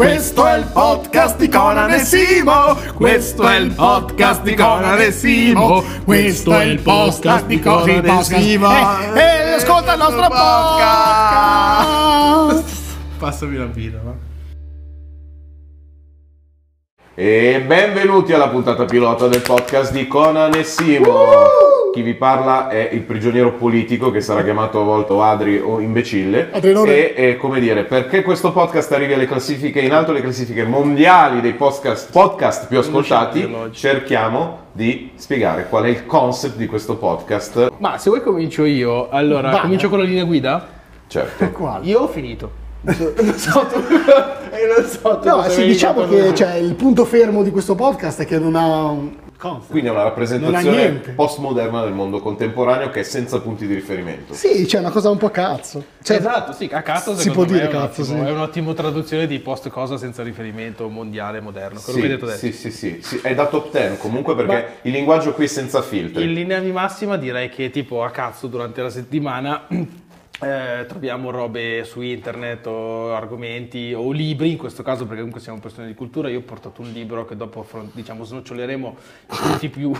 Questo è il podcast di Conan e Simo. Questo è il podcast di Conan e Simo. Questo è il podcast di Conan e Simo. E e ascolta il nostro podcast. Passami la birra, va. E benvenuti alla puntata pilota del podcast di Conan e Simo. Chi vi parla è il prigioniero politico che sarà chiamato a volte Adri o imbecille. E, e come dire, perché questo podcast arrivi alle classifiche, in alto alle classifiche mondiali dei podcast, podcast più ascoltati, cerchiamo di spiegare qual è il concept di questo podcast. Ma se vuoi comincio io, allora Vai. comincio con la linea guida? Certo. Quale? Io ho finito. non so tu, eh, non so tu No, sì, diciamo che cioè, il punto fermo di questo podcast è che non ha concept. Quindi è una rappresentazione postmoderna del mondo contemporaneo che è senza punti di riferimento. Sì, c'è una cosa un po' a cazzo. Cioè, esatto, sì, a cazzo si può dire è, un cazzo, attimo- sì. è un'ottima traduzione di post cosa senza riferimento mondiale moderno, quello Sì, che hai detto adesso. sì, sì, sì, sì, è da top 10 comunque perché Ma- il linguaggio qui è senza filtri. In linea di massima direi che tipo a cazzo durante la settimana eh, troviamo robe su internet o argomenti o libri, in questo caso perché comunque siamo persone di cultura, io ho portato un libro che dopo diciamo snoccioleremo i punti più...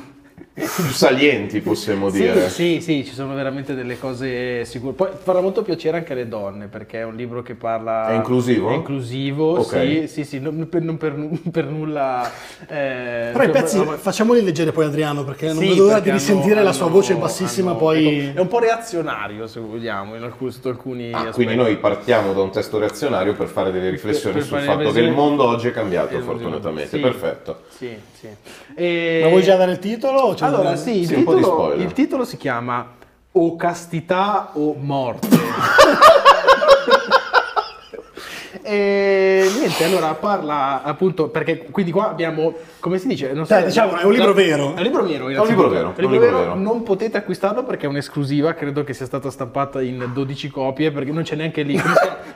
più salienti possiamo dire. Sì, sì, sì, ci sono veramente delle cose sicure. Poi farà molto piacere anche alle donne perché è un libro che parla... È inclusivo? È inclusivo, Ok. sì, sì, sì, non per, non per per nulla... eh, Però i pezzi ma- facciamoli leggere poi Adriano perché non sì, vedo l'ora di risentire hanno- la sua voce hanno- bassissima hanno- poi... ecco, è un po' reazionario se vogliamo in alcuni, sotto alcuni Ah, aspetti. quindi noi partiamo da un testo reazionario per fare delle riflessioni Per sul fatto che riflessioni- il mondo oggi è cambiato Eh, fortunatamente. sì. Perfetto. Sì, sì. E- Ma vuoi già dare il titolo? O ce lo Allora, sì, il, Sì, un po' di titolo, spoiler. il titolo si chiama O castità o morte. E niente, allora parla appunto perché quindi qua abbiamo, come si dice? Non so- Cioè, diciamo, è un libro vero. È un libro vero, È un libro vero, È un libro vero. Non potete acquistarlo perché è un'esclusiva, credo che sia stata stampata in 12 copie perché non c'è neanche lì.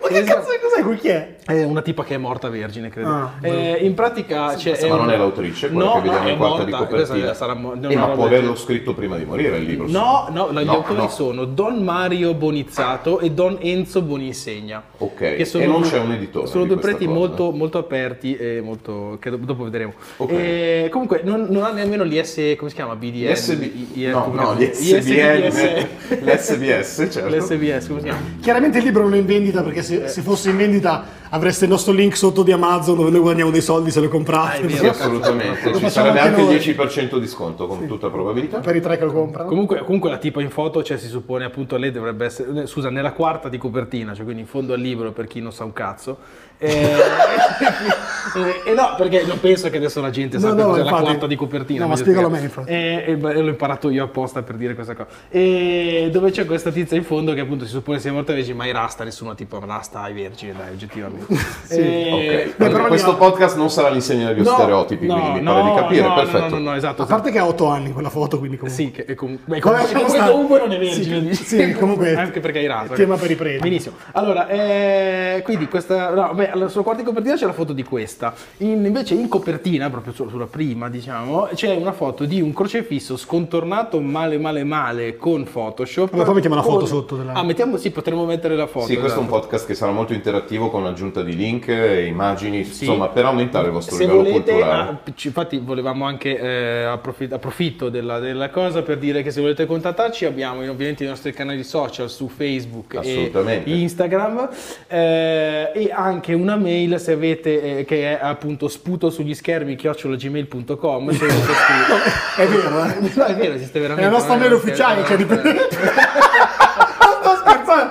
Come? Ma che cazzo è cos'è qui chi è? È una tipa che è morta vergine, credo. Ah, Eh, in pratica c'è. Ma un- non è l'autrice, quella No, che vediamo no, in è quarta di morta, copertina. sarà mo- Eh, una ma può averlo scritto prima di morire il libro. No, no, gli No, autori no. sono Don Mario Bonizzato e Don Enzo Boninsegna. Ok, che sono e non c'è un editore Sono due preti molto, molto aperti e molto. che do- dopo vedremo. Ok. E comunque non, non ha nemmeno l'IS. come si chiama? BDN? L'SB I- I- no, no, gli ISBS. SBN, l'SBS, certo. L'SBS, come si chiama? Chiaramente il libro non è in vendita perché se, se fosse in vendita avreste il nostro link sotto di Amazon dove noi guadagniamo dei soldi se lo comprate. Ah. Sì, assolutamente. Ci sarebbe anche il noi. 10% di sconto con tutta probabilità. Per i tre che lo comprano. Comunque, comunque la tipa in foto, cioè si suppone appunto lei dovrebbe essere, eh, scusa, nella quarta di copertina, cioè quindi in fondo al libro per chi non sa un cazzo. E, e- e no, perché non penso che adesso la gente No, sappia no, cos'è la quarta di copertina. No, ma spiegalo a me, infatti. E, e l'ho imparato io apposta per dire questa cosa. E dove c'è questa tizia in fondo che appunto si suppone sia morta vergine, ma i rasta, nessuno tipo rasta ai vergini, dai, oggettivamente. Sì. E- Ok, Beh, però questo gli- podcast non sarà l'insegna degli No, stereotipi, no, quindi mi no, pare di capire, no, no, perfetto. No, no, no, esatto. A parte che ha 8 anni quella foto, quindi comunque. Sì, che è comunque, beh, Vabbè, comunque, lasciamo comunque, stare. non è vergine. Sì, sì, comunque- Anche perché hai raso. Tema per i preti. Benissimo. Allora, eh, quindi questa... No, beh, alla sua quarta copertina c'è la foto di questa. In- invece in copertina, proprio su- sulla prima, diciamo, c'è una foto di un crocefisso scontornato male male male con Photoshop. Allora, poi mettiamo la foto Con- sotto della- Ah, mettiamo... Sì, potremmo mettere la foto. Sì, questo è un esatto. podcast che sarà molto interattivo con l'aggiunta di link, e immagini, insomma, per aumentare il vostro Se livello volete, culturale. ah, infatti volevamo anche eh, approfi- approfitto della, della cosa per dire che se volete contattarci abbiamo ovviamente i nostri canali social su Facebook e. Instagram eh, e anche una mail se avete eh, che è appunto sputo sugli schermi chiocciolagmail.com se. È vero, eh? No, è vero, esiste È veramente. la nostra è- mail ufficiale, cioè scherzando,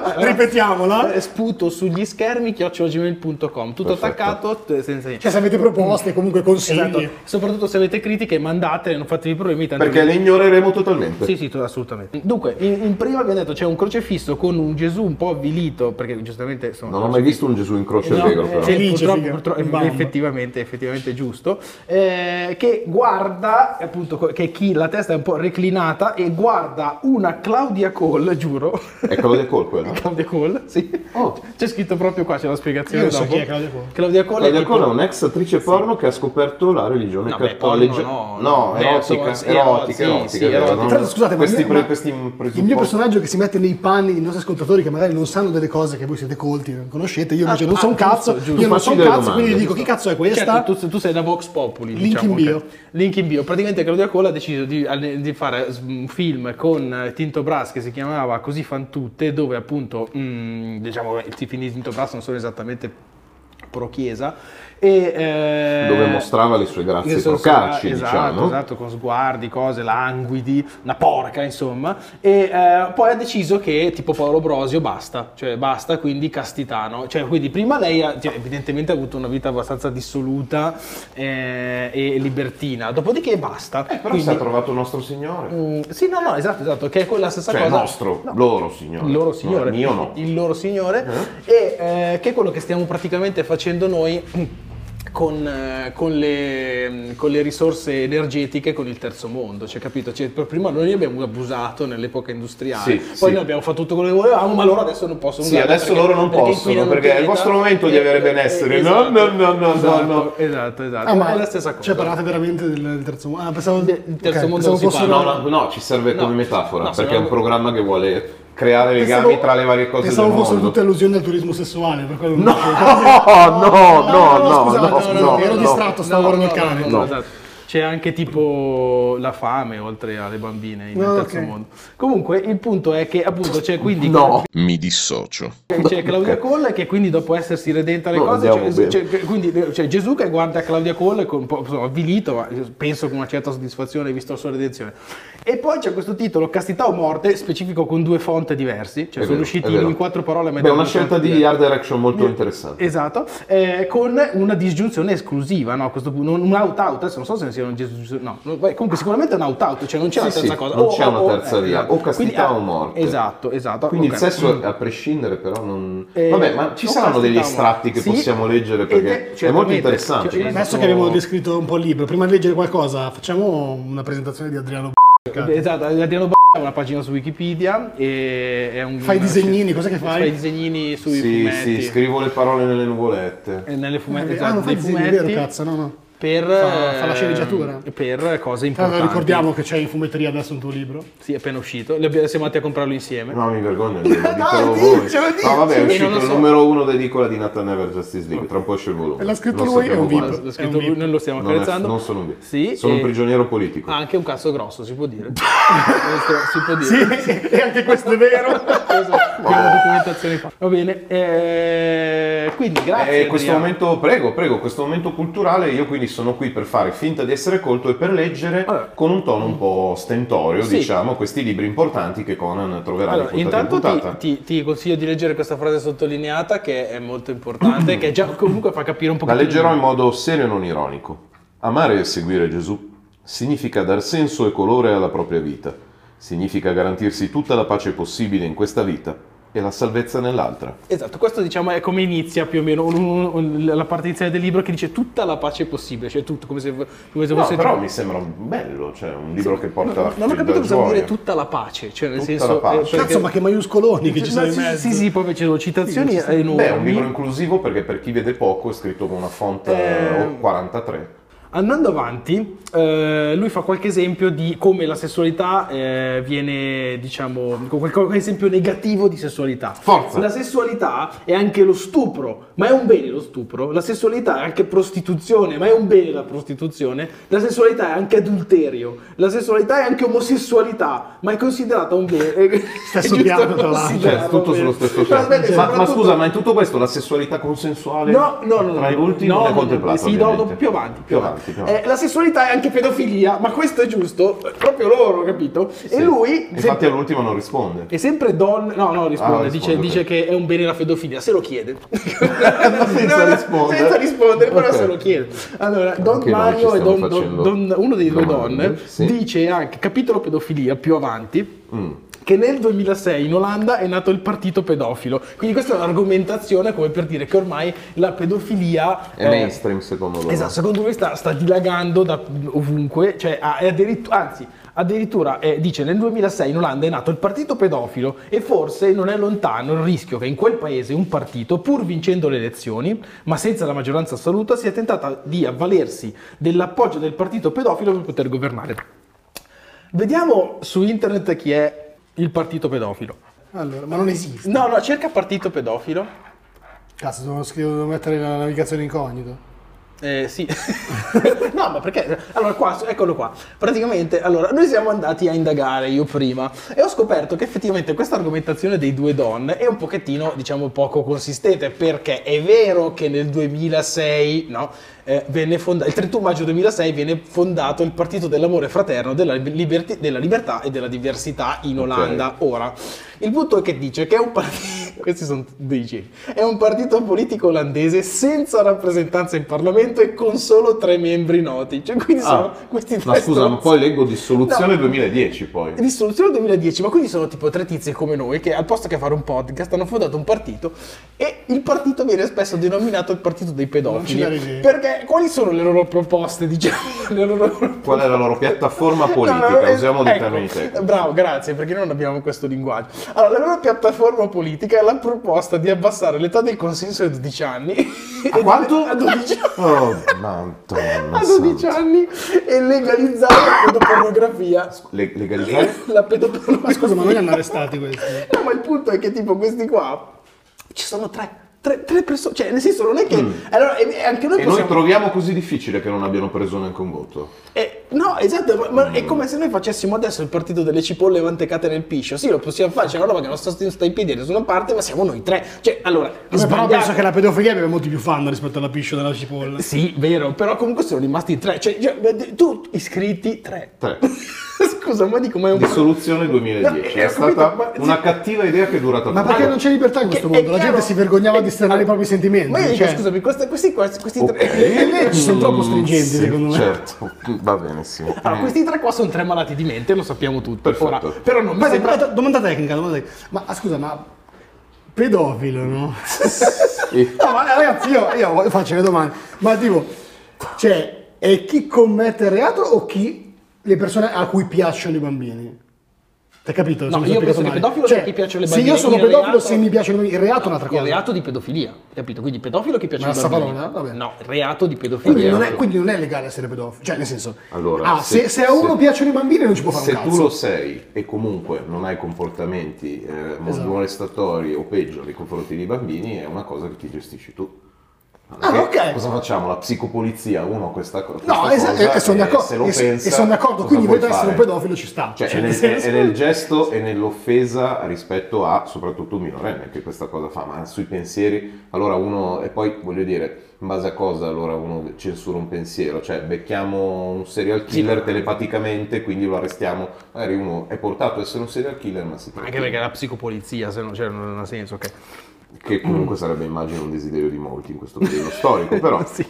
ripetiamola. Eh, Sputo sugli schermi chiocciolagmail.com tutto Perfetto. attaccato t- senza niente. Cioè se avete proposte, comunque consigli. Esatto, soprattutto se avete critiche mandatele, non fatevi problemi tanto Perché le ignoreremo totalmente. Sì, sì, assolutamente. Dunque, in, in prima abbiamo detto c'è un crocefisso con un Gesù un po' avvilito, perché giustamente insomma, Non ho mai visto un Gesù in croce No, allegro, eh, però. sì, Felice, purtroppo, purtroppo, bamba. effettivamente, effettivamente è giusto, eh, che guarda, appunto, che chi la testa è un po' reclinata e guarda una Claudia Cole, giuro, È Claudia Cole quello? Claudia Cole, sì. Oh. C'è scritto proprio qua, c'è la spiegazione Io non so dopo. chi è Claudia Cole. Claudia Cole Claudia Cole è un'ex attrice porno che ha scoperto la religione No, beh, cattolica. porno no, no, no. erotica, Eh, sì, erotica, sì, erotica, sì, erotica. Tra l'altro, scusate, questi, il mio- pre- ma questi Il mio personaggio che si mette nei panni dei nostri ascoltatori che magari non sanno delle cose che voi siete colti, non conoscete, io invece Ah, non so un ah, cazzo, giusto, io non so un cazzo, domande. quindi dico chi cazzo è questa? Certo, tu, tu sei da Vox Populi. Link diciamo, in bio. Link in bio. Praticamente Claudia Cola ha deciso di, di fare un film con Tinto Brass che si chiamava Così fan tutte, dove appunto, mm, diciamo, i film di Tinto Brass non sono esattamente pro chiesa. E, eh, Dove mostrava le sue grazie senso, procacci, esatto, diciamo. Esatto, con sguardi, cose, languidi, una porca insomma. E eh, poi ha deciso che tipo Paolo Brosio basta, cioè basta, quindi castitano. Cioè, quindi prima lei ha, cioè, evidentemente ha avuto una vita abbastanza dissoluta eh, e libertina, dopodiché basta. Eh, però Quindi- si è trovato il nostro Signore. Mm, sì, no, no, esatto, esatto, che è quella stessa Cioè, cosa. nostro, No, loro Signore. il loro signore, No, mio no. il loro signore, e eh, che è quello che stiamo praticamente facendo noi con, eh, con le, con le risorse energetiche con il terzo mondo, cioè capito? Cioè, prima noi abbiamo abusato nell'epoca industriale, Sì, poi sì. noi abbiamo fatto tutto quello che volevamo, ma loro adesso non possono Sì, adesso perché- loro non possono, inquinano perché è il pianeta. vostro momento di avere benessere. No, no, no, no, esatto, no, no. Esatto, esatto, Ah, ma è la stessa cosa. Cioè, parlate veramente del, terzo mondo? Ah, pensavo, Del terzo ok, mondo pensavo non si fosse No, no, no, ci serve come metafora, no, perché è un programma che vuole creare legami Pensavo- tra le varie cose Pensavo del fossero tutte allusioni al turismo sessuale. Per quello No, non no, no, no, no, scusate, no, no, no, ero no. distratto, stavo guardando il cane. no. esatto. C'è anche tipo la fame oltre alle bambine nel No, terzo mondo. Comunque il punto è che appunto c'è quindi No. Mi dissocio. c'è Claudia Colle che quindi dopo essersi redenta le No, cose c'è, bene. c'è- che- quindi c'è Gesù che guarda Claudia Colle con un po' insomma, avvilito ma penso con una certa soddisfazione visto la sua redenzione e poi c'è questo titolo Castità o morte specifico con due font diversi cioè È sono vero, usciti è in quattro parole a Beh, mettere una scelta di diverse. art direction molto interessante. Esatto, eh, con una disgiunzione esclusiva, no? A questo punto, un out-out, adesso non so se sia una disgiunzione, no, no, comunque sicuramente è un out-out, cioè non c'è Sì, una terza sì, cosa. non c'è una terza via, esatto. o castità Quindi, o morte. Esatto, esatto. Quindi ok. il sesso a prescindere però non... Eh, Vabbè, ma ci o saranno degli o estratti che. Sì, possiamo leggere perché è- è, molto certamente, interessante. cioè, questo. Adesso che abbiamo descritto un po' il libro, prima di leggere qualcosa, facciamo una presentazione di Adriano B. Esatto, Adriano B ha una pagina su Wikipedia e è un... Fai i disegnini, cos'è che fai? Fai i disegnini sui Sì, fumetti. sì, scrivo le parole nelle nuvolette. E nelle fumetti, Ah, esatto, non fai è fumetti vero, cazzo, no, no. Per... Fa- fa la eh, sceneggiatura? Per cose Allora, importanti. ricordiamo che c'è in fumetteria adesso un tuo libro. Sì, è appena uscito. Siamo andati a comprarlo insieme. No, mi vergogno, ditelo Dai, voi. dicelo, No, vabbè, è uscito lo il so. numero uno d'edicola di Nathan Never Justice League, tra un po' esce il volume. L'ha scritto Non lui, è un. VIP. L'ha scritto lui, noi lo stiamo Non è- accarezzando. non sono un VIP. Sì, Sono un prigioniero politico. Anche un cazzo grosso, si può dire. Si può dire. Sì, e anche questo è vero. Abbiamo documentazione qua. Va bene. eh, quindi grazie. E questo momento, prego, prego, questo momento culturale, io quindi sono qui per fare finta di essere colto e per leggere Allora. con un tono un po' stentorio, Sì. diciamo, questi libri importanti che Conan troverà Allora, in intanto ti, puntata. ti- ti consiglio di leggere questa frase sottolineata che è molto importante, che già comunque fa capire un po' La leggerò in modo serio e non ironico. Amare e seguire Gesù significa dar senso e colore alla propria vita, significa garantirsi tutta la pace possibile in questa vita e la salvezza nell'altra. Esatto, questo diciamo è come inizia più o meno un- un- un- la parte iniziale del libro che dice tutta la pace possibile, cioè tutto, come se, come se No, fosse... però mi sembra bello, cioè un libro che porta la non ho capito cosa vuol dire tutta la pace, cioè nel Tutta senso... la pace. eh, perché- Cazzo, ma che maiuscoloni che ci sono in Sì, mezzo. Sì, sì, poi ci sono citazioni Sì, enormi. Beh, è un libro inclusivo perché per chi vede poco è scritto con una font Eh, eh, 43. Andando avanti, eh, lui fa qualche esempio di come la sessualità eh, viene, diciamo, con qualche, esempio negativo di sessualità. Forza. La sessualità è anche lo stupro, ma è un bene lo stupro. La sessualità è anche prostituzione, ma è un bene la prostituzione. La sessualità è anche adulterio. La sessualità è anche omosessualità, ma è considerata un bene. Stesso piano, tra l'altro. Cioè, tutto sullo stesso piano. aspetta, Ma, ma scusa, ma in tutto questo la sessualità consensuale No, no, no, tra no, adulti no, non è contemplata? Sì, no, più avanti. Più avanti, Eh, la sessualità è anche pedofilia, ma questo è giusto, proprio loro, capito? Sì. E lui, Infatti sempre- all'ultimo non risponde. è sempre don... No, no, risponde, Ah, dice, risponde, dice ok. che è un bene la pedofilia, se lo chiede. Senza rispondere. Senza rispondere, però Ok. se lo chiede. Allora, Don Anche Mario e Don, Don- Don- uno dei due domande, Don sì. dice anche, capitolo pedofilia più avanti, Mm. Che nel 2006 in Olanda è nato il partito pedofilo. Quindi questa è un'argomentazione come per dire che ormai la pedofilia È eh, mainstream secondo loro. Esatto, secondo lui sta, sta dilagando da ovunque, cioè è addirittura, anzi, Addirittura eh, dice nel 2006 in Olanda è nato il partito pedofilo e forse non è lontano il rischio che in quel paese un partito, pur vincendo le elezioni, ma senza la maggioranza assoluta, sia tentata di avvalersi dell'appoggio del partito pedofilo per poter governare. Vediamo su internet chi è il partito pedofilo. Allora, ma non esiste. No, no, cerca partito pedofilo. Cazzo, devo, scrivere, devo mettere la navigazione incognito. Eh, sì. no, ma perché? Allora, qua, eccolo qua. Praticamente, allora, noi siamo andati a indagare io prima e ho scoperto che effettivamente questa argomentazione dei due don è un pochettino, diciamo, poco consistente perché è vero che nel 2006, no? Eh, venne fondato, il 31 maggio 2006 viene fondato il Partito dell'Amore Fraterno, della, liberti, della Libertà e della Diversità in Olanda. Okay. Ora, il punto è che dice che è un partito, questi sono dei geni, è un partito politico olandese senza rappresentanza in Parlamento e con solo tre membri noti. Cioè, quindi ah, sono questi tre Ma scusa, ma poi leggo dissoluzione No. 2010 poi. Dissoluzione 2010, ma quindi sono tipo tre tizi come noi che al posto che fare un podcast hanno fondato un partito e il partito viene spesso denominato il partito dei pedofili. Perché quali sono le loro proposte, diciamo? Le loro Qual è la loro piattaforma politica? No, no, Usiamo dei ecco, termini tecnici. Bravo, grazie, perché non abbiamo questo linguaggio. Allora, la loro piattaforma politica è la proposta di abbassare l'età del consenso a 12 anni. A quanto? A 12 anni. Oh, madonna A 12 santa. anni e legalizzare la pedopornografia. Le- legalizzare? La pedopornografia. Ma scusa, ma non li hanno arrestati questi? No, ma il punto è che tipo questi qua ci sono tre. Tre, tre persone, cioè nel senso non è che... Allora, e, e anche noi Mm. E noi possiamo... troviamo così difficile che non abbiano preso neanche un voto. Eh, no, esatto, ma, ma è come se noi facessimo adesso il partito delle cipolle mantecate nel piscio. Sì, lo possiamo fare, c'è una roba che non sta, sta in piedi da nessuna parte, ma siamo noi tre. Cioè, allora, Vabbè, però sbagliato. penso che la pedofilia abbia molti più fan rispetto alla piscio della cipolla. Sì, vero, però comunque sono rimasti tre. Cioè, cioè, tu iscritti tre. Tre. Scusa, ma dico, ma è un Dissoluzione 2010. No, È ho capito, stata ma- una cattiva idea che è durata Ma troppo. perché non c'è libertà in questo Che- mondo? La gente si vergognava di è- esternare i propri sentimenti. Ma io dico, cioè, scusami, questi, questi, questi tre. le leggi sono troppo stringenti, Sì, secondo me. Certo, va bene, sì. Allora, questi tre qua sono tre malati di mente, lo sappiamo tutti. Perfetto. Ora, però non mi sembra. aspetta, domanda tecnica, domanda tecnica. Ma ah, scusa, ma pedofilo, no? Sì. No, ma ragazzi, io, io faccio le domande. Ma tipo, cioè, è chi commette il reato o chi le persone a cui piacciono i bambini? Hai capito? No, Se io sono penso che pedofilo cioè, chi piace le Se bambine. io sono Il pedofilo, reato- se mi piacciono i bambini, il reato è un'altra Il cosa. reato di pedofilia, capito? Quindi pedofilo che piace Ma ai sta bambini. parola? Vabbè. No, reato di Quindi pedofilia. non, è, quindi non è legale essere pedofilo. Cioè, nel senso, Allora, ah, se, se- se a uno se- piacciono i bambini non ci può fare Se un tu cazzo. lo sei e comunque non hai comportamenti eh, Esatto. molestatori o peggio nei confronti dei bambini, è una cosa che ti gestisci tu. Ah, Perché ok. Cosa facciamo? La psicopolizia, uno questa, No, questa esatto, cosa, e, sono eh, d'accordo. se lo e, pensa, e sono d'accordo, quindi voglio essere un pedofilo ci sta. Cioè, Cioè, è, nel senso- è nel gesto e nell'offesa rispetto a soprattutto un minorenne che questa cosa fa, ma sui pensieri, allora uno, e poi voglio dire, in base a cosa allora uno censura un pensiero? Cioè becchiamo un serial killer telepaticamente, quindi lo arrestiamo, magari uno è portato ad essere un serial killer, ma si Ma Anche perché la psicopolizia, se no, cioè, non ha senso, ok. Che comunque sarebbe immagino un desiderio di molti in questo periodo storico, però Sì.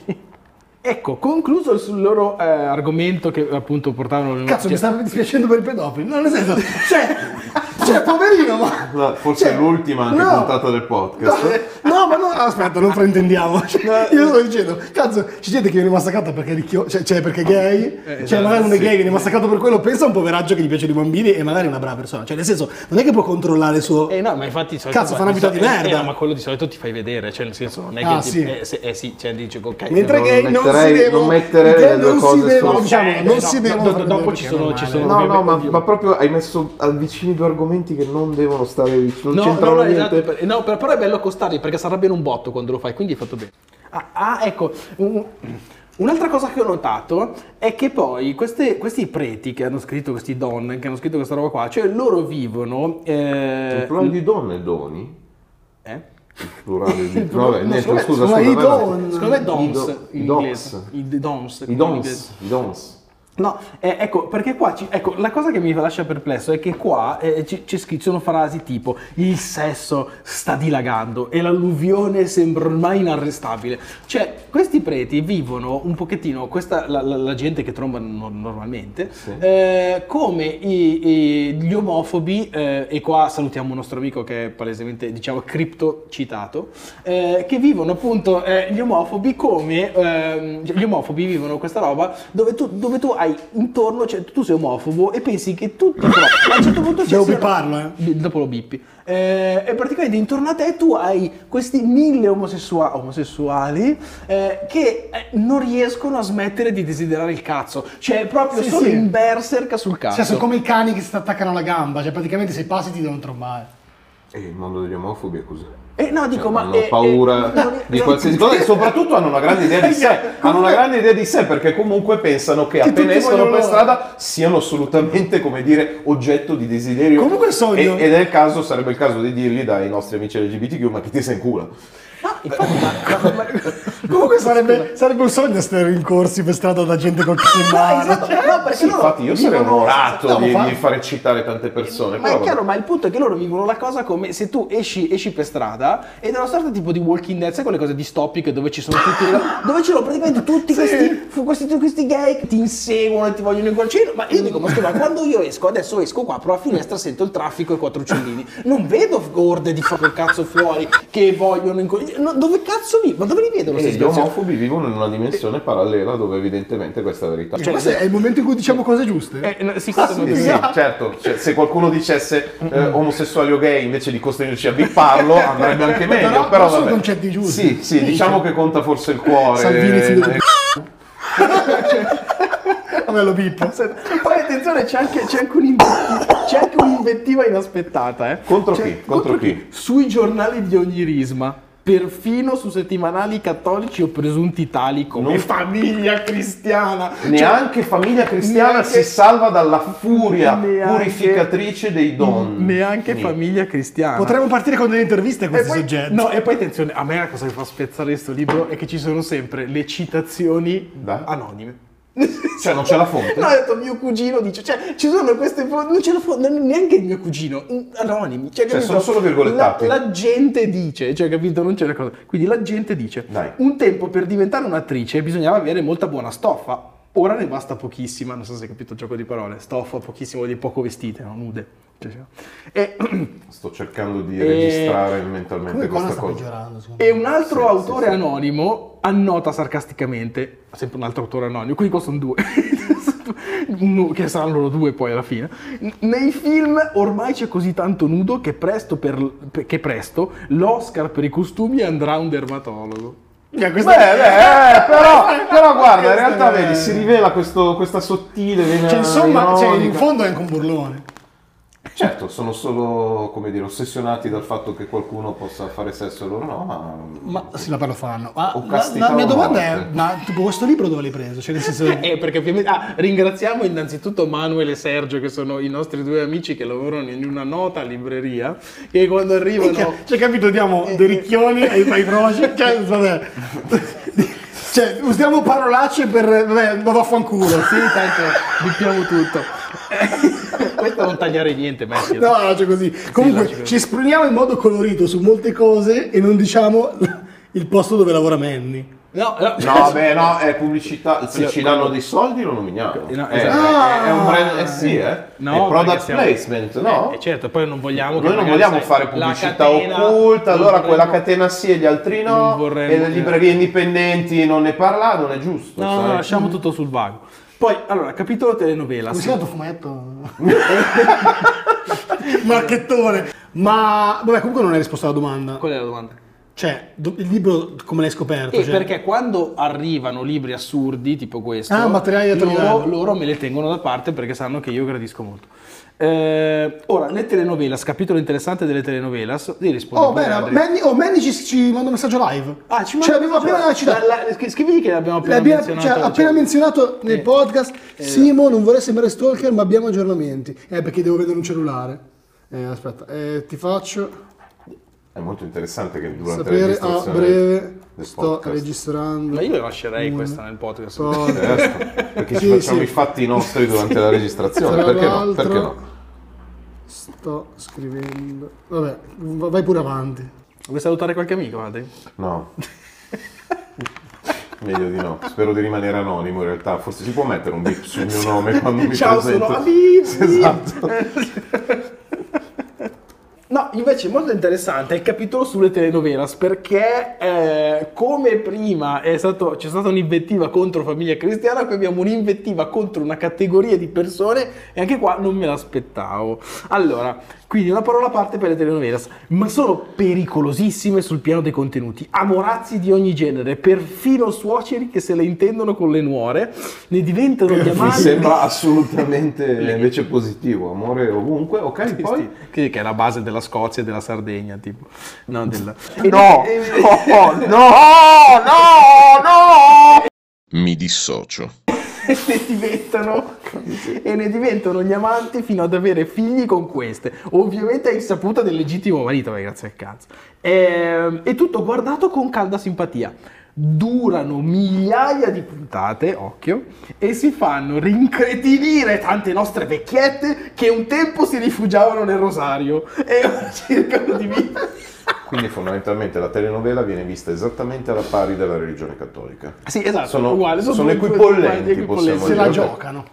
Ecco, concluso sul loro eh, argomento che appunto portavano... Cazzo, mi cioè- sta dispiacendo per i pedofili. No, nel senso, cioè, cioè poverino, ma... No, forse cioè, è l'ultima anche no. puntata del podcast. No, no, ma no, aspetta, non fraintendiamo. Cioè, io sto dicendo, cazzo, c'è gente che viene massacrata perché, è ricchio- cioè, cioè, perché è gay, Eh, cioè esatto, magari uno è sì. gay, viene massacrato per quello, pensa a un poveraccio che gli piacciono i bambini e magari è una brava persona. Cioè, nel senso, non è che può controllare il suo... Eh no, ma infatti... Cazzo, fa una vita di eh, merda. eh, ma quello di solito ti fai vedere, cioè nel senso non è che... Ah, ti- sì. Eh, se- eh, sì, cioè dici ok... Mentre non gay non si devono... non gay le due non si cose devono, sul- diciamo, Eh, non no, si no, devono... do- fare dopo ci sono- ci normale. sono- No, no, ma, proprio hai messo vicini due argomenti che non devono stare vicini, non No, no, c'entrano no, niente. esatto, no, però, però è bello accostarli perché si arrabbiano un botto quando lo fai, quindi hai fatto bene. Ah, ah, ecco, un- un'altra cosa che ho notato è che poi queste- questi preti che hanno scritto, questi don, che hanno scritto questa roba qua, cioè loro vivono... eh, Il plurale di donne, doni? eh? Il plurale di... No, vabbè, no, scusa, secondo scusa. me don- Secondo me dons I do- in inglese. I dons. I dons, i dons. No, eh, ecco, perché qua, ci- ecco, la cosa che mi lascia perplesso è che qua eh, ci- scritto, sono frasi tipo il sesso sta dilagando e l'alluvione sembra ormai inarrestabile. Cioè, questi preti vivono un pochettino, questa, la, la- la gente che tromba no- normalmente, eh, come i- i- gli omofobi, eh, e qua salutiamo un nostro amico che è palesemente, diciamo, cripto citato, eh, che vivono appunto eh, gli omofobi come, ehm, gli omofobi vivono questa roba dove tu, dove tu hai hai intorno, cioè tu sei omofobo e pensi che tutti, però a un certo punto ci Devo bipparlo, eh. Dopo lo bippi. Eh, e praticamente intorno a te tu hai questi mille omosessua- omosessuali eh, che eh, non riescono a smettere di desiderare il cazzo. Cioè, proprio Sì, sono sì. in berserk sul cazzo. Cioè, sono come i cani che si attaccano alla gamba, cioè praticamente se passi ti devono trombare. E il mondo degli omofobi è così. Eh, no, dico, ma. hanno eh, paura eh, di non- qualsiasi cosa e soprattutto hanno una grande idea di sé. Hanno una grande idea di sé perché comunque pensano che, Che appena escono per strada siano assolutamente, come dire, oggetto di desiderio. Comunque sogno- E- ed è il caso, sarebbe il caso di dirgli dai nostri amici LGBTQ, ma chi ti sei in culo? No, infatti, ma- ma- Comunque sarebbe, sarebbe un sogno stare rincorsi per strada da gente col cazzo in No, mano. esatto, no, perché Sì, loro infatti io sarei onorato no, di, fa- di far eccitare tante persone. Ma però è vabbè. chiaro, ma il punto è che loro vivono la cosa come se tu esci, esci per strada ed è una sorta tipo di walking dead, sai quelle cose distopiche dove ci sono tutti, dove ci sono praticamente tutti questi, fu- questi, questi gay che ti inseguono e ti vogliono incontrare. Ma io dico, ma scusa, quando io esco, adesso esco qua, apro la finestra, sento il traffico e quattro uccellini. Non vedo orde di fa quel cazzo fuori che vogliono incontrare. No, dove cazzo vivo? Ma dove li vedo E gli omofobi vivono in una dimensione parallela dove evidentemente questa è la verità. Cioè, questo è il momento in cui diciamo cose giuste. Eh, no, sì, non Sì, sì, certo, Cioè, se qualcuno dicesse eh, omosessuali o gay invece di costringerci a bipparlo andrebbe anche meglio. Però- Però, sono concetti giusti. Sì, sì, diciamo che conta forse il cuore. Salvini figlio Eh, Vabbè, lo bippo. Poi attenzione, c'è anche, c'è anche un'invettiva, c'è anche un'invettiva inaspettata, eh. Contro chi? Contro chi? Sui giornali di ogni risma, perfino su settimanali cattolici o presunti tali come Non- famiglia cristiana. Neanche famiglia cristiana neanche- si salva dalla furia Neanche- purificatrice dei donni. Neanche Niente. famiglia cristiana. Potremmo partire con delle interviste a questi poi, soggetti. no, e poi attenzione, a me la cosa che fa spezzare questo libro è che ci sono sempre le citazioni Da? anonime. Cioè non c'è la fonte? No, ha detto mio cugino dice, cioè ci sono queste fo- non c'è la fo- non- neanche il mio cugino, in- anonimi, cioè, Cioè, sono solo virgolettati. La, la gente dice, cioè capito, non c'è la cosa. Quindi la gente dice, Dai. un tempo per diventare un'attrice bisognava avere molta buona stoffa. Ora ne basta pochissima, non so se hai capito il gioco di parole, stoffa, pochissimo di poco vestite, no? nude. Cioè, cioè. E, Sto cercando di E- registrare mentalmente questa sta cosa. peggiorando? e un altro Sì, autore sì, sì. anonimo annota sarcasticamente, sempre un altro autore anonimo, quindi qua sono due, che saranno loro due poi alla fine. Nei film ormai c'è così tanto nudo che presto, per, che presto l'Oscar per i costumi andrà a un dermatologo. Cioè, Beh, beh, eh, però, però guarda, in realtà vedi, si rivela questo- questa sottile Cioè, insomma, cioè, in fondo è anche un burlone. Certo, sono solo, come dire, ossessionati dal fatto che qualcuno possa fare sesso e loro no, ma... Ma sì, la lo fanno. Ma O la, la mia domanda è: ma tipo questo libro dove l'hai preso? Cioè, nel senso. Eh, perché ovviamente... Ah, ringraziamo innanzitutto Manuel e Sergio, che sono i nostri due amici che lavorano in una nota libreria, che quando arrivano... Minchia, Cioè, capito, diamo dei ricchioni ai, ai proci. Cioè, vabbè. Cioè, usiamo parolacce per. Vabbè, vado a fanculo. Sì, tanto bippiamo tutto. Questo non tagliare niente, mettilo. No, no, cioè così. Comunque, lascio così. ci esprimiamo in modo colorito su molte cose e non diciamo il posto dove lavora Manny. No, no, No, beh, no, è pubblicità. Se ci danno dei soldi lo nominiamo. No, Eh, esatto. è, è un brand, eh sì, eh. No, è product siamo- placement, no? Eh, certo, poi non vogliamo che Noi non vogliamo fare pubblicità catena- occulta, allora vorremmo- quella catena sì e gli altri no, vorremmo e le librerie indipendenti non ne parla, non è giusto. No, no, sai? lasciamo tutto sul vago. Poi, allora, capitolo telenovela. Come si chiama il tuo fumetto? Marchettone. Ma, vabbè, comunque non hai risposto alla domanda. Qual è la domanda? Cioè, il libro come l'hai scoperto? Eh, Cioè, perché quando arrivano libri assurdi tipo questo, Ah, materiali loro, loro me le tengono da parte perché sanno che io gradisco molto. Eh, ora, le telenovelas, capitolo interessante delle telenovelas, devi rispondere. Oh, bene. Manny, oh, Manny ci, ci manda un messaggio live. Ah, ci manda- l'abbiamo appena citato. La- la- scrivigli che l'abbiamo appena L'abbiamo menzionato. cioè, appena cioè- menzionato nel Eh. podcast. Simo, non vorrei sembrare stalker, ma abbiamo aggiornamenti. Eh, perché devo vedere un cellulare. Eh, aspetta, eh, ti faccio È molto interessante che durante la sapere a registrazione breve. Sto podcast- registrando. Ma io lascerei un questa nel podcast. podcast. Certo, perché Sì, ci facciamo sì. i fatti nostri durante la registrazione, Tra perché no? Perché no? Sto scrivendo. Vabbè, va- vai pure avanti. Vuoi salutare qualche amico, Adri? No. Meglio di no, spero di rimanere anonimo in realtà, forse si può mettere un bip sul mio nome quando mi Ciao, presento. sono Habib. Esatto. No, invece molto interessante è il capitolo sulle telenovelas perché eh, come prima è stato- c'è stata un'invettiva contro famiglia cristiana, qui abbiamo un'invettiva contro una categoria di persone e anche qua non me l'aspettavo. Allora, quindi una parola a parte per le telenovelas, ma sono pericolosissime sul piano dei contenuti. Amorazzi di ogni genere, perfino suoceri che se le intendono con le nuore, ne diventano Mi diamanti. sembra assolutamente invece positivo, amore ovunque, ok, poi... Che, che è la base della Scozia e della Sardegna, tipo. No, della... e- No, e- no, no, no, no! Mi dissocio. e ne diventano e ne diventano gli amanti fino ad avere figli con queste. Ovviamente a insaputa del legittimo marito perché grazie al cazzo. Ehm, e tutto guardato con calda simpatia durano migliaia di puntate occhio e si fanno rincretinire tante nostre vecchiette che un tempo si rifugiavano nel rosario e ora cercano di vivere Quindi fondamentalmente la telenovela viene vista esattamente alla pari della religione cattolica. sì esatto Sono- uguale, sono due- equipollenti, due- possiamo Se dire. la ok. giocano.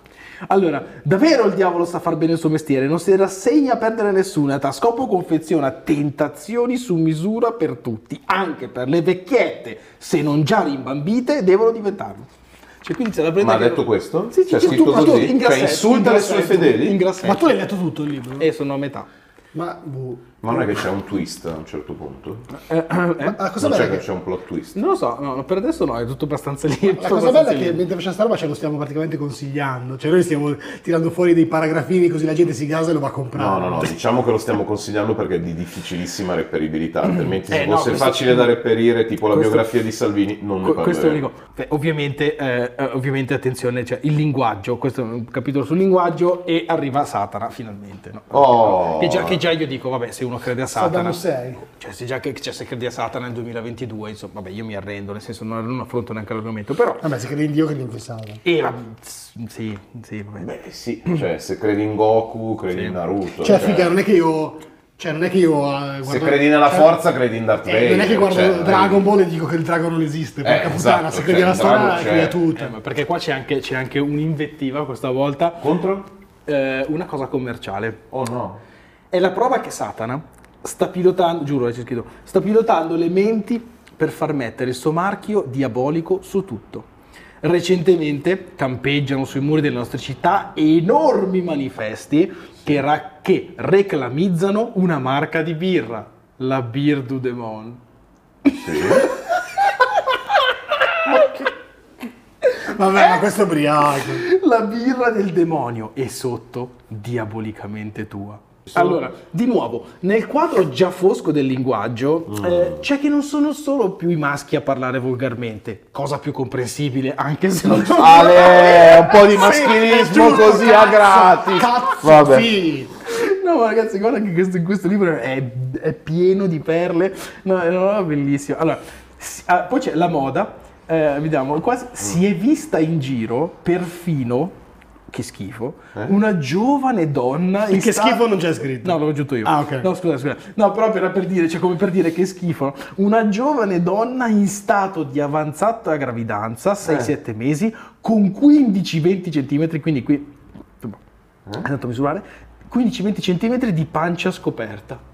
Allora, davvero il diavolo sa far bene il suo mestiere, non si rassegna a perdere nessuna, a scopo confeziona tentazioni su misura per tutti, anche per le vecchiette, se non già rimbambite, devono diventarlo. Cioè, quindi c'è da Ma ha detto questo? Sì, sì, C'è sì, scritto tu- ma tu- così? in Cioè insulta in le sue fedeli? Ma tu l'hai letto tutto il libro? E sono a metà. Ma, boh. Ma non è che c'è un twist a un certo punto? Eh, eh, Ma la cosa Non bella c'è è che che, c'è un plot twist? non lo so, no, no, per adesso no, è tutto abbastanza lì. la cosa bella è che mentre facciamo sta roba ce lo stiamo praticamente consigliando. Cioè noi stiamo tirando fuori dei paragrafini così la gente si gasa e lo va a comprare. No, no, no, diciamo che lo stiamo consigliando perché è di difficilissima reperibilità, altrimenti se Eh, no, fosse questo- facile da reperire, tipo la questo- biografia di Salvini, non ne Que- questo è l'unico. Ovviamente, eh, eh, ovviamente, attenzione, cioè il linguaggio, questo è un capitolo sul linguaggio e arriva Satana finalmente. no? Oh. Che, già, che già io dico, vabbè, se uno crede a Satana, cioè se già che cioè, se credi a Satana nel 2022, insomma, vabbè, io mi arrendo, nel senso non, non affronto neanche l'argomento, però... Vabbè, se credi in Dio che ti infessava. Eh, va- sì, sì, vabbè. Beh sì, cioè se credi in Goku, credi Sì. in Naruto. Cioè, figa, non è che io... Cioè, non è che io... eh, Se guardo- credi nella cioè, forza, credi in Darth eh, Vader. non è che guardo cioè, Dragon Ball e dico che il drago non esiste. Porca Eh, puttana, esatto, se credi cioè, alla il drago storia, credi a tutto. Eh, ma perché qua c'è anche, c'è anche un'invettiva questa volta, Contro? eh, una cosa commerciale. Oh no. È la prova che Satana sta pilotando, giuro, c'è scritto, sta pilotando le menti per far mettere il suo marchio diabolico su tutto. Recentemente campeggiano sui muri delle nostre città enormi manifesti che, ra- che reclamizzano una marca di birra, la Beer du Demon. Sì. Vabbè, ma questo è ubriaco. La birra del demonio e sotto diabolicamente tua. Allora, di nuovo, nel quadro già fosco del linguaggio eh, c'è che non sono solo più i maschi a parlare volgarmente, cosa più comprensibile, anche se non sono Ale, un po' di Sì, maschilismo giusto, così a cazzo, gratis. Cazzo, Vabbè. sì. No, ma ragazzi, guarda che questo, questo libro è, è pieno di perle. No, è una roba bellissima. Allora, si- ah, poi c'è la moda. eh, vediamo, quasi, si è vista in giro perfino. Che schifo. Una giovane donna. in Che sta- schifo non c'è scritto. No, l'ho aggiunto io. Ah, ok. No, scusa, scusa. No, però era per dire, cioè come per dire che schifo. Una giovane donna in stato di avanzata gravidanza, 6-7 mesi, con 15-20 centimetri, quindi qui... insomma, È andato a misurare 15-20 centimetri di pancia scoperta.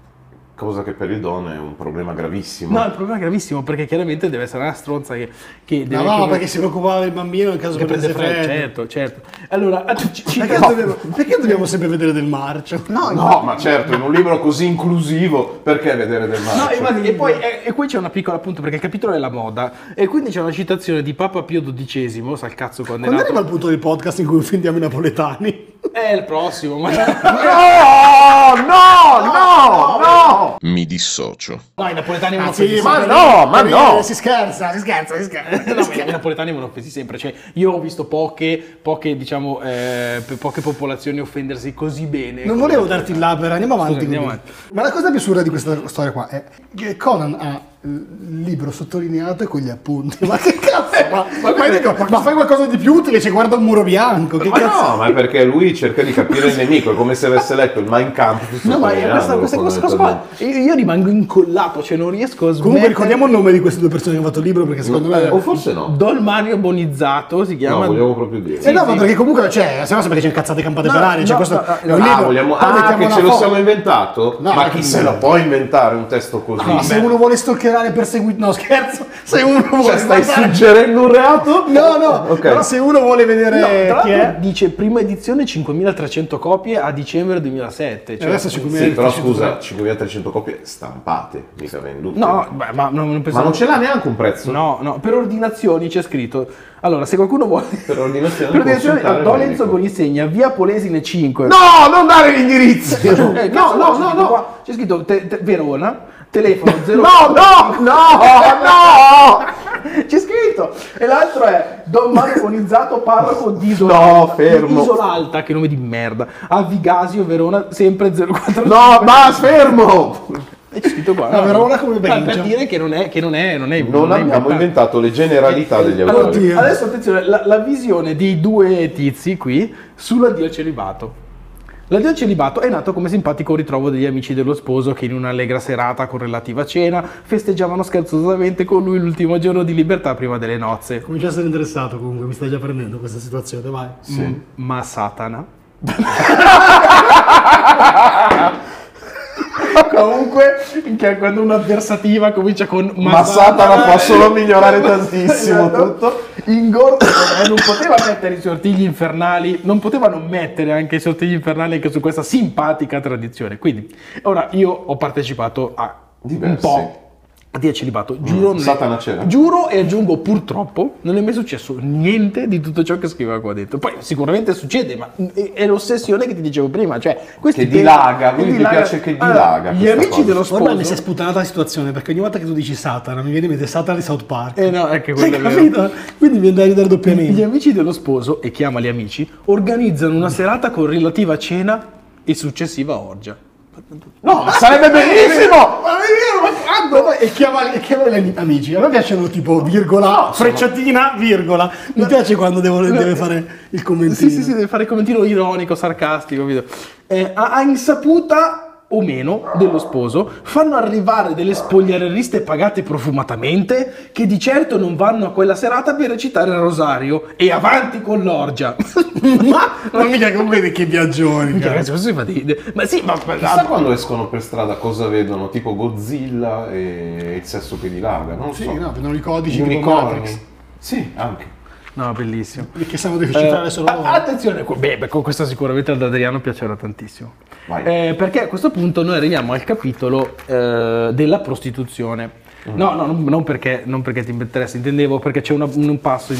Cosa che per il don è un problema gravissimo. No, il problema è gravissimo perché chiaramente deve essere una stronza che, che No, deve. no, come- perché si preoccupava del bambino nel caso che che prende prendesse freddo. freddo. Certo, certo. Allora, ci, Perché, no. dobbiamo, perché dobbiamo sempre vedere del marcio? No, No, ma certo, in un libro così inclusivo, perché vedere del male? No, infatti, e poi e, e qui c'è una piccola appunto perché il capitolo è la moda e quindi c'è una citazione di Papa Pio XII, sa il cazzo quando è Quando arriva il punto del podcast in cui offendiamo i napoletani? È il prossimo, ma No, no, no, no! Mi dissocio. no, i napoletani Ah, vanno offesi ma sempre. no, ma no! Si scherza, si scherza, si scherza. No, ma i napoletani vanno offesi sempre. Cioè, io ho visto poche, poche diciamo, eh, poche popolazioni offendersi così bene. Non volevo darti il labero, andiamo avanti. Scusa, andiamo quindi. Ma la cosa più assurda di questa storia qua è che Conan ha libro sottolineato e con gli appunti. Ma che cazzo? Ma, ma, ma dico, ma fai qualcosa di più utile, ci guarda un muro bianco. Che Ma cazzo? no, ma è perché lui cerca di capire il nemico, è come se avesse letto il Mein Kampf. No, ma è questa, questa, questa cosa qua, io, rimango incollato, cioè non riesco a smettere. Comunque ricordiamo il nome di queste due persone che hanno fatto il libro perché secondo me... O forse no. Don Mario Bonizzato si No, chiama. vogliamo proprio dire. Eh no, ma perché comunque, cioè, se no perché c'è cazzate campate No, per aria, cioè no, questo no, è un no, Ah, libro. vogliamo... ah, che ce lo siamo inventato? No, ma ma chi se lo può inventare un testo così? No, se uno vuole stalkerare e perseguire... No, scherzo. Se uno vuole... Cioè, stai mandare- suggerendo un reato? No, no, Ok. però se uno vuole No, vedere tra chi è... dice prima edizione 5300 copie a dicembre 2007. Cioè, adesso Sì, 5.300. però scusa, 5300 copie stampate, mica vendute. No, beh, ma non, non Ma pensavo. non ce l'ha neanche un prezzo? No, no, per ordinazioni c'è scritto. Allora, se qualcuno vuole. Per ordinazione Per ordinazioni, consultare Do il Lenzo medico. Polisegna, via Polesine 5. No, non dare gli indirizzi! Eh, no, no, c'è no, scritto no. C'è scritto te- te- Verona, telefono 0. No, no, no, no! C'è scritto! E l'altro è Don Mario Bonizzato, parroco di Isola No, fermo. Isola Alta, che nome di merda. A Vigasio, Verona, sempre 04. No, ma fermo! E c'è scritto qua. No, Verona come Per provincia. dire che non è, che non è, non è Non è abbiamo inventato le generalità degli Allora, autori. Oddio. adesso attenzione, la, la visione dei due tizi qui sull'addio al celibato. L'addio celibato è nato come simpatico ritrovo degli amici dello sposo che in una allegra serata con relativa cena festeggiavano scherzosamente con lui l'ultimo giorno di libertà prima delle nozze. Comincia a essere interessato comunque, mi stai già prendendo questa situazione, vai. Mm, Ma Satana. Comunque, che quando un'avversativa comincia con Ma Satana può solo migliorare tantissimo Esatto. tutto. Ingordo eh, non poteva mettere i sortigli infernali, non potevano mettere anche i sortigli infernali anche su questa simpatica tradizione. Quindi, ora io ho partecipato a un Diversi. po' di celibato. Giuro, non è- Satana c'era? giuro e aggiungo purtroppo non è mai successo niente di tutto ciò che scriveva qua dentro. Poi sicuramente succede, ma è- è l'ossessione che ti dicevo prima, cioè questi Che dilaga, lui che gli piace che Allora, dilaga gli questa amici cosa. dello sposo Ormai mi si è sputanata la situazione perché ogni volta che tu dici Satana mi viene in mente Satana di South Park. Eh no, Hai quello capito? Quindi mi andai a ridere Gli doppiamente. amici dello sposo, e chiamali amici, organizzano una serata con relativa cena e successiva orgia. No, ma sarebbe bellissimo! Ma è vero, quando? E chiamali, e chiamali gli amici. A me piacciono tipo virgola, frecciatina, virgola. Mi piace quando devo, deve fare il commentino. Sì, sì, sì, deve fare il commentino ironico, sarcastico. capito? Eh, a, a insaputa o meno dello sposo fanno arrivare delle spogliarelliste pagate profumatamente che di certo non vanno a quella serata per recitare il rosario e avanti con l'orgia. ma non mica comunque di che viaggioni. Ragazzi, questo si fa di- Ma sì, ma... ma- Chissà quando escono per strada cosa vedono, tipo Godzilla e il sesso che dilaga, non Sì, so. no, vedono i codici tipo unicorni. Matrix. Sì, anche. No, bellissimo. Che sanno decifrare Eh, solo a- loro. attenzione, beh, beh, con questo sicuramente ad Adriano piacerà tantissimo. Eh, perché a questo punto noi arriviamo al capitolo eh, della prostituzione. No, no, non, non perché, non perché ti interessa, intendevo perché c'è una- un passo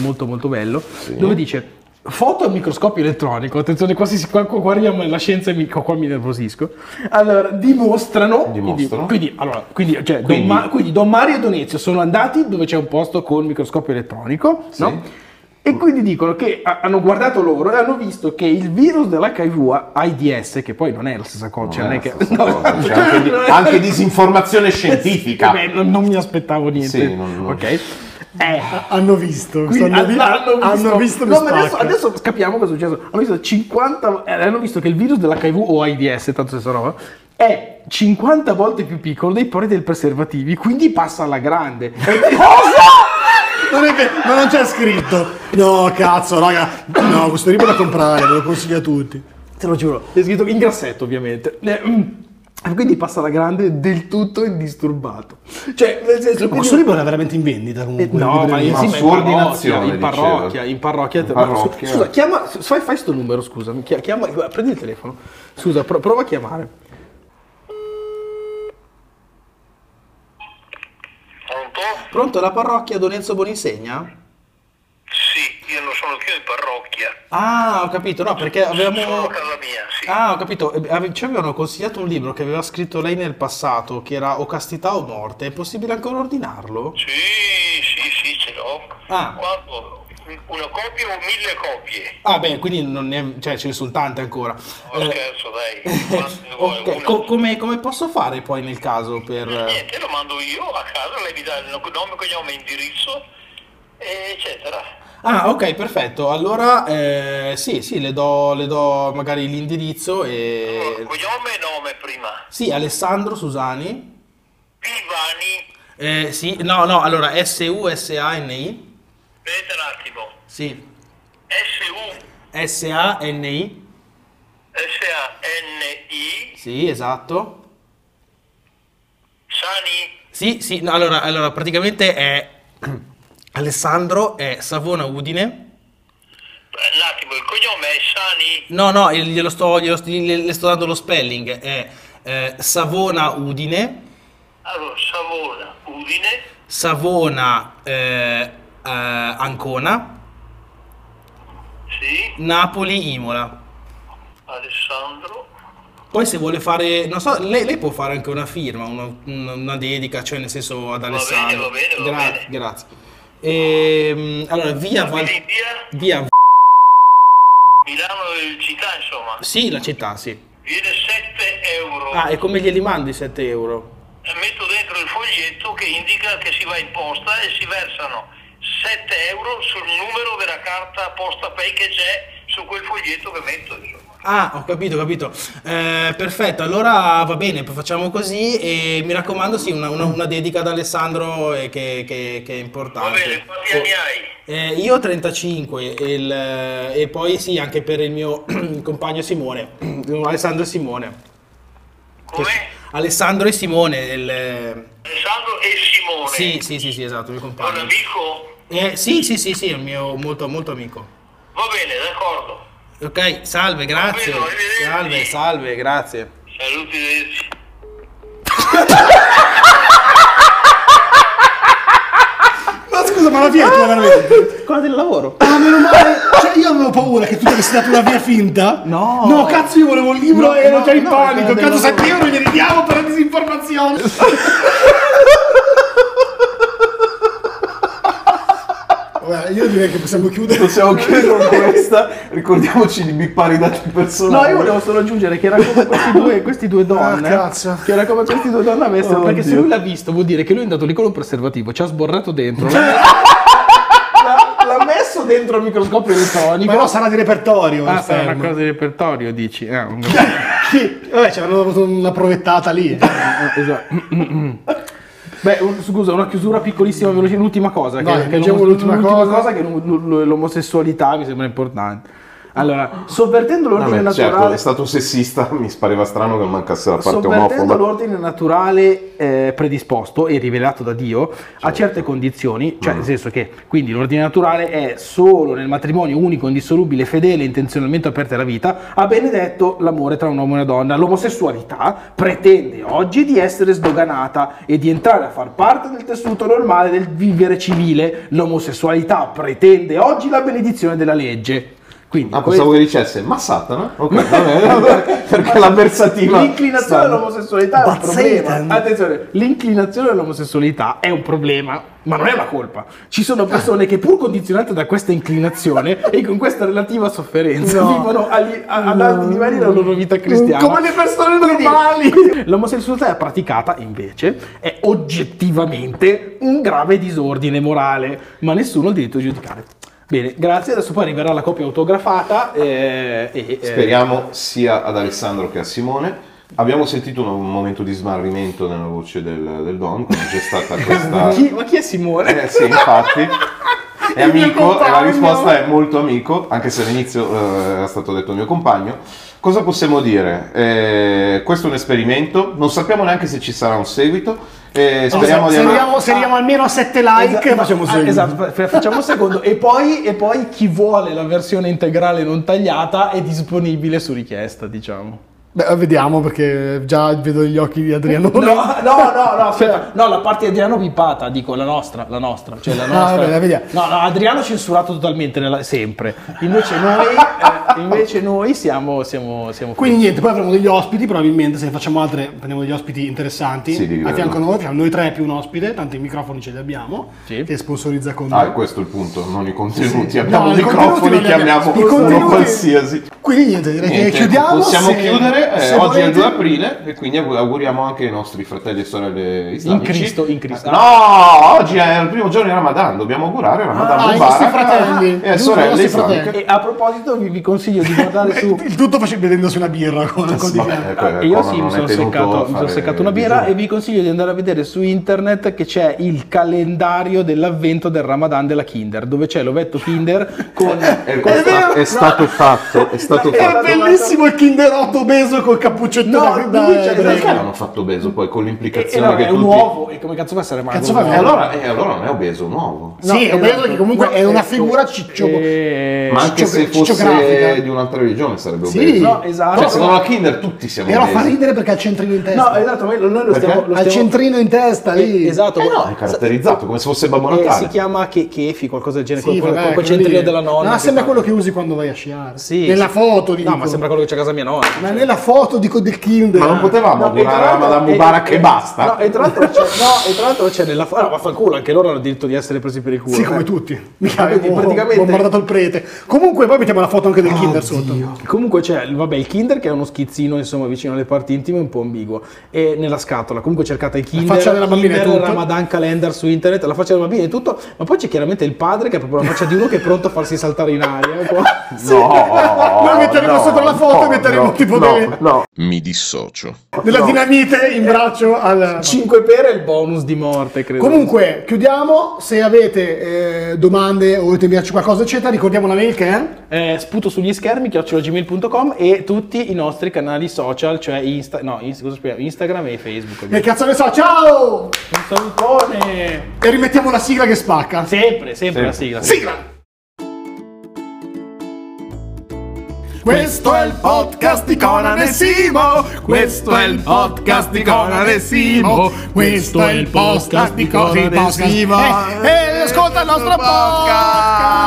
molto molto bello dove dice foto al microscopio elettronico, attenzione qua, si, qua, qua arriviamo alla scienza e mi, qua mi nervosisco, allora dimostrano, Dimostrano. quindi, quindi, allora, quindi, cioè, Don Quindi- Ma- quindi Don Mario e Don Ezio sono andati dove c'è un posto col microscopio elettronico, no? E quindi dicono che ha- hanno guardato loro e hanno visto che il virus dell'HIV AIDS, che poi non è la stessa cosa, cioè non è che... la stessa no. cosa, c'è anche, di- anche disinformazione scientifica. Vabbè, non, non mi aspettavo niente. Sì, non- non- Ok. Eh, Hanno visto, quindi hanno, vi- hanno visto, mi no, ma adesso, adesso capiamo cosa è successo. Hanno visto 50 eh, hanno visto che il virus dell'HIV o AIDS, tanto stessa roba, è 50 volte più piccolo dei pori del preservativi, quindi passa alla grande. Non è vero, ma non c'è scritto. No, cazzo, raga. No, questo libro da comprare, ve lo consiglio a tutti. Te lo giuro, è scritto in grassetto ovviamente. Eh, mm. Quindi passa alla grande del tutto indisturbato. Cioè, nel senso, Ma quindi- questo libro è veramente in vendita Eh, comunque. no, in ma io sì, Ma in ordinazione, parrocchia, in parrocchia, in parrocchia. In ma parrocchia. Scusa, chiama, fai, fai sto numero, chia- chiama, prendi il telefono. Scusa, pro- prova a chiamare. Pronto? Pronto, la parrocchia Don Enzo Boninsegna? Io non sono più in parrocchia. Ah, ho capito, no, perché avevamo... Sono a casa mia, sì. Ah, ho capito, Eh, ci avevano consigliato un libro che aveva scritto lei nel passato, che era O castità o morte, è possibile ancora ordinarlo? Sì, sì, sì, ce l'ho. Ah. Quando? una coppia o mille coppie? Ah beh, quindi non ne, cioè, ce ne sono tante ancora. Oh, Eh, scherzo, dai. Quanto ne vuoi? ok, Una? co- come, come posso fare poi nel caso per... Niente, lo mando io a casa, lei mi dà il nome, cognome, indirizzo, eccetera. Ah, ok, perfetto. Allora, eh, sì, sì, le do, le do magari l'indirizzo e... Cognome e nome prima. Sì, Alessandro Susani. Pivani, Eh, sì, no, no, allora S-U-S-A-N-I. vedete un attimo. Sì, S-U-S-A-N-I, S-A-N-I. Sì, esatto. Sani, Sì, sì, no, allora, allora, praticamente è... Alessandro è Savona Udine. Un attimo, il cognome è Sani, No, no, glielo sto, glielo le sto dando lo spelling. È eh, Savona Udine, allora Savona, Udine, Savona eh, eh, Ancona, sì, Napoli Imola. Alessandro, Poi se vuole fare, non so, lei, lei può fare anche una firma, una, una- dedica, cioè nel senso ad Alessandro. va bene, va Gra- bene. Grazie. Ehm, allora, via Val... via Via... Milano e città, insomma, Sì, la città, sì. viene 7 euro. Ah, e come glieli mandi 7 euro? E metto dentro il foglietto che indica che si va in posta e si versano 7 euro sul numero della carta posta pay che c'è su quel foglietto che metto, insomma. Ah, ho capito, ho capito. Eh, perfetto, allora va bene, facciamo così e mi raccomando, sì, una, una- una dedica ad Alessandro eh, che, che- che è importante. Va bene, quanti anni hai? Eh, io ho 35 e, il- e poi sì, anche per il mio compagno Simone, Alessandro e Simone. Come? Alessandro e Simone, il- Alessandro e Simone. sì, sì, sì, sì, esatto, il mio Un compagno. amico? Eh, sì, sì, sì, sì, è un mio molto, molto amico. Va bene, d'accordo. Ok, salve, grazie. bene, arrivederci. Salve, salve, grazie. Saluti, arrivederci. Ma scusa, ma la via è tua veramente? Cosa del lavoro? Ah, meno male. Cioè, io avevo paura che tu ti avessi dato una via finta. No. No, cazzo, io volevo il libro No, e ero no, già in no, panico. Cazzo, lavoro. 7 euro glieli diamo per la disinformazione. Vabbè, io direi che possiamo chiudere. Possiamo chiudere con questa. Ricordiamoci di bippare i dati personali. No, io volevo solo aggiungere che era come questi due, questi due donne. Ah, cazzo. Che era come questi due donne avessero. Oh, perché se Dio. lui l'ha visto, vuol dire che lui è andato lì con un preservativo, ci ha sborrato dentro. Cioè, L'ha, messo dentro il microscopio elettronico. Però sarà di repertorio. Ah, sarà una cosa di repertorio, dici. Ah, un- Vabbè, ci avranno dato una provettata lì. ah, esatto. Beh, un- scusa, una chiusura piccolissima, veloce, l'ultima cosa. che- Vai, che leggiamo l'om- l'ultima cosa. che l'om- l'om- l'omosessualità mi sembra importante. Allora, sovvertendo l'ordine Vabbè, certo, naturale. è stato sessista, mi pareva strano che mancasse la parte Sovvertendo omofoba. l'ordine naturale eh, predisposto e rivelato da Dio a certe condizioni, cioè nel senso che quindi l'ordine naturale è solo nel matrimonio unico, indissolubile, fedele, intenzionalmente aperto alla vita, ha benedetto l'amore tra un uomo e una donna. L'omosessualità pretende oggi di essere sdoganata e di entrare a far parte del tessuto normale del vivere civile. L'omosessualità pretende oggi la benedizione della legge. Quindi, Ah, questo- pensavo che dicesse, ma Satana? Ok, vabbè, perché la versativa... L'inclinazione sta- all'omosessualità è un problema. Satan. Attenzione, l'inclinazione all'omosessualità è un problema, ma non è una colpa. Ci sono persone che pur condizionate da questa inclinazione e con questa relativa sofferenza No. vivono agli- a- ad alti livelli della loro vita cristiana. Come le persone normali. L'omosessualità praticata, invece, è oggettivamente un grave disordine morale, ma nessuno ha il diritto di giudicare. Bene, grazie. Adesso poi arriverà la copia autografata. eh, eh, Speriamo sia ad Alessandro che a Simone. Abbiamo sentito un, momento di smarrimento nella voce del, del Don, quando c'è stata ma, questa... chi, ma chi è Simone? Eh sì, infatti. È amico e la risposta è molto amico, anche se all'inizio eh, era stato detto mio compagno. Cosa possiamo dire? Eh, questo è un esperimento, non sappiamo neanche se ci sarà un seguito. Eh, speriamo se, di arriviamo, se arriviamo almeno a 7 like, Esatto, facciamo ah. Esatto, fa- facciamo un secondo. E poi, e poi chi vuole la versione integrale non tagliata è disponibile su richiesta, diciamo. Beh, vediamo perché già vedo gli occhi di Adriano. No, no, no, no, aspetta. No, la parte di Adriano pipata, dico la nostra, la nostra, cioè la Ah, nostra. vabbè, vediamo. No, no, Adriano censurato totalmente nella- sempre. Invece noi, eh, invece noi siamo, siamo, siamo Quindi niente, poi avremo degli ospiti, probabilmente se facciamo altre prendiamo degli ospiti interessanti. Sì, a fianco a noi, noi tre più un ospite, tanto i microfoni ce li abbiamo, Sì. che sponsorizza con Ah, noi. e questo è il punto, non i contenuti. Abbiamo No, i microfoni, abbiamo. chiamiamo uno qualsiasi. Quindi niente, direi Niente, che chiudiamo. possiamo se- chiudere, eh, oggi è il volete. 2 aprile e quindi aug- auguriamo anche ai nostri fratelli e sorelle islamici. Cristo, in Cristo. No, oggi è il primo giorno di Ramadan, dobbiamo augurare Ramadan Ah, ai Mubarak nostri fratelli. e ai sorelle fratelli. E a proposito vi, vi consiglio di guardare su... Il tutto face- bevendosi una birra con condivisione. ecco, E io sì, mi è sono, seccato, mi sono seccato una birra bisogno. e vi consiglio di andare a vedere su internet che c'è il calendario dell'avvento del Ramadan della Kinder, dove c'è l'ovetto Kinder con... È, con- è sta- è stato fatto, è stato È fatto. bellissimo il kinderotto obeso col cappuccetto No, da, da- lui c'è- da- Perché l'hanno fatto obeso poi con E, e l'implicazione vabbè, che è un tutti... uovo, e come cazzo fa essere magro? Cazzo un fa? E allora, e allora non è obeso, un uovo. Sì, è obeso che comunque è una figura ciccio... Ma anche se fosse cicciografica. di un'altra religione sarebbe Sì. obeso. No, esatto. Cioè, secondo la Kinder tutti siamo Però fa obesi. ridere perché ha il centrino in testa. No, esatto, noi, lo Perché? stiamo... Lo stiamo centrino in testa lì. Eh, esatto. Eh no, è caratterizzato come se fosse Babbo Eh, Natale. si chiama che, Kefi, qualcosa del genere, Sì, quel, centrino lì. della nonna. No, che sembra fa- quello che usi quando vai a sciare. Sì, Nella sì. foto dico. No, ma sembra quello che c'è a casa mia nonna. Ma nella foto dico del Kinder. Ma non potevamo No, e augurare l'altro- Madame e- Mubarak e e- basta? No, e tra l'altro c'è, no, e tra l'altro c'è nella foto. No, vaffanculo, anche loro hanno il diritto di essere presi per il culo. Sì, come eh. tutti. Quindi abbiamo praticamente- bombardato il prete. Comunque poi mettiamo la foto anche del Kinder sotto. Comunque c'è vabbè, il Kinder che è uno schizzino insomma vicino alle parti intime un po' ambiguo e nella scatola comunque cercate il Kinder, faccia della bambina Kinder e tutto. Ramadan calendar su internet la faccia della bambina e tutto ma poi c'è chiaramente il padre che è proprio la faccia di uno che è pronto a farsi saltare in aria un po'. No, Noi metteremo no, sotto la foto e no, metteremo no, tipo no, delle- no. Mi dissocio. Della dinamite in braccio al... 5 per è il bonus di morte credo Comunque, chiudiamo. Se avete eh, domande o volete inviarci qualcosa, eccetera, ricordiamo la mail che è... Eh, sputo sugli schermi chiocciolagmail.com e tutti i nostri canali social cioè Insta- no, Inst- cosa spieghiamo? Instagram e Facebook Che cazzo ne so, ciao! un salutone E rimettiamo la sigla che spacca. sempre sempre la sigla Sigla! Questo è il podcast di Conan e Simo. Questo è il podcast di Conan e Simo. Questo è il podcast di Conan e Simo. E ascolta il nostro podcast!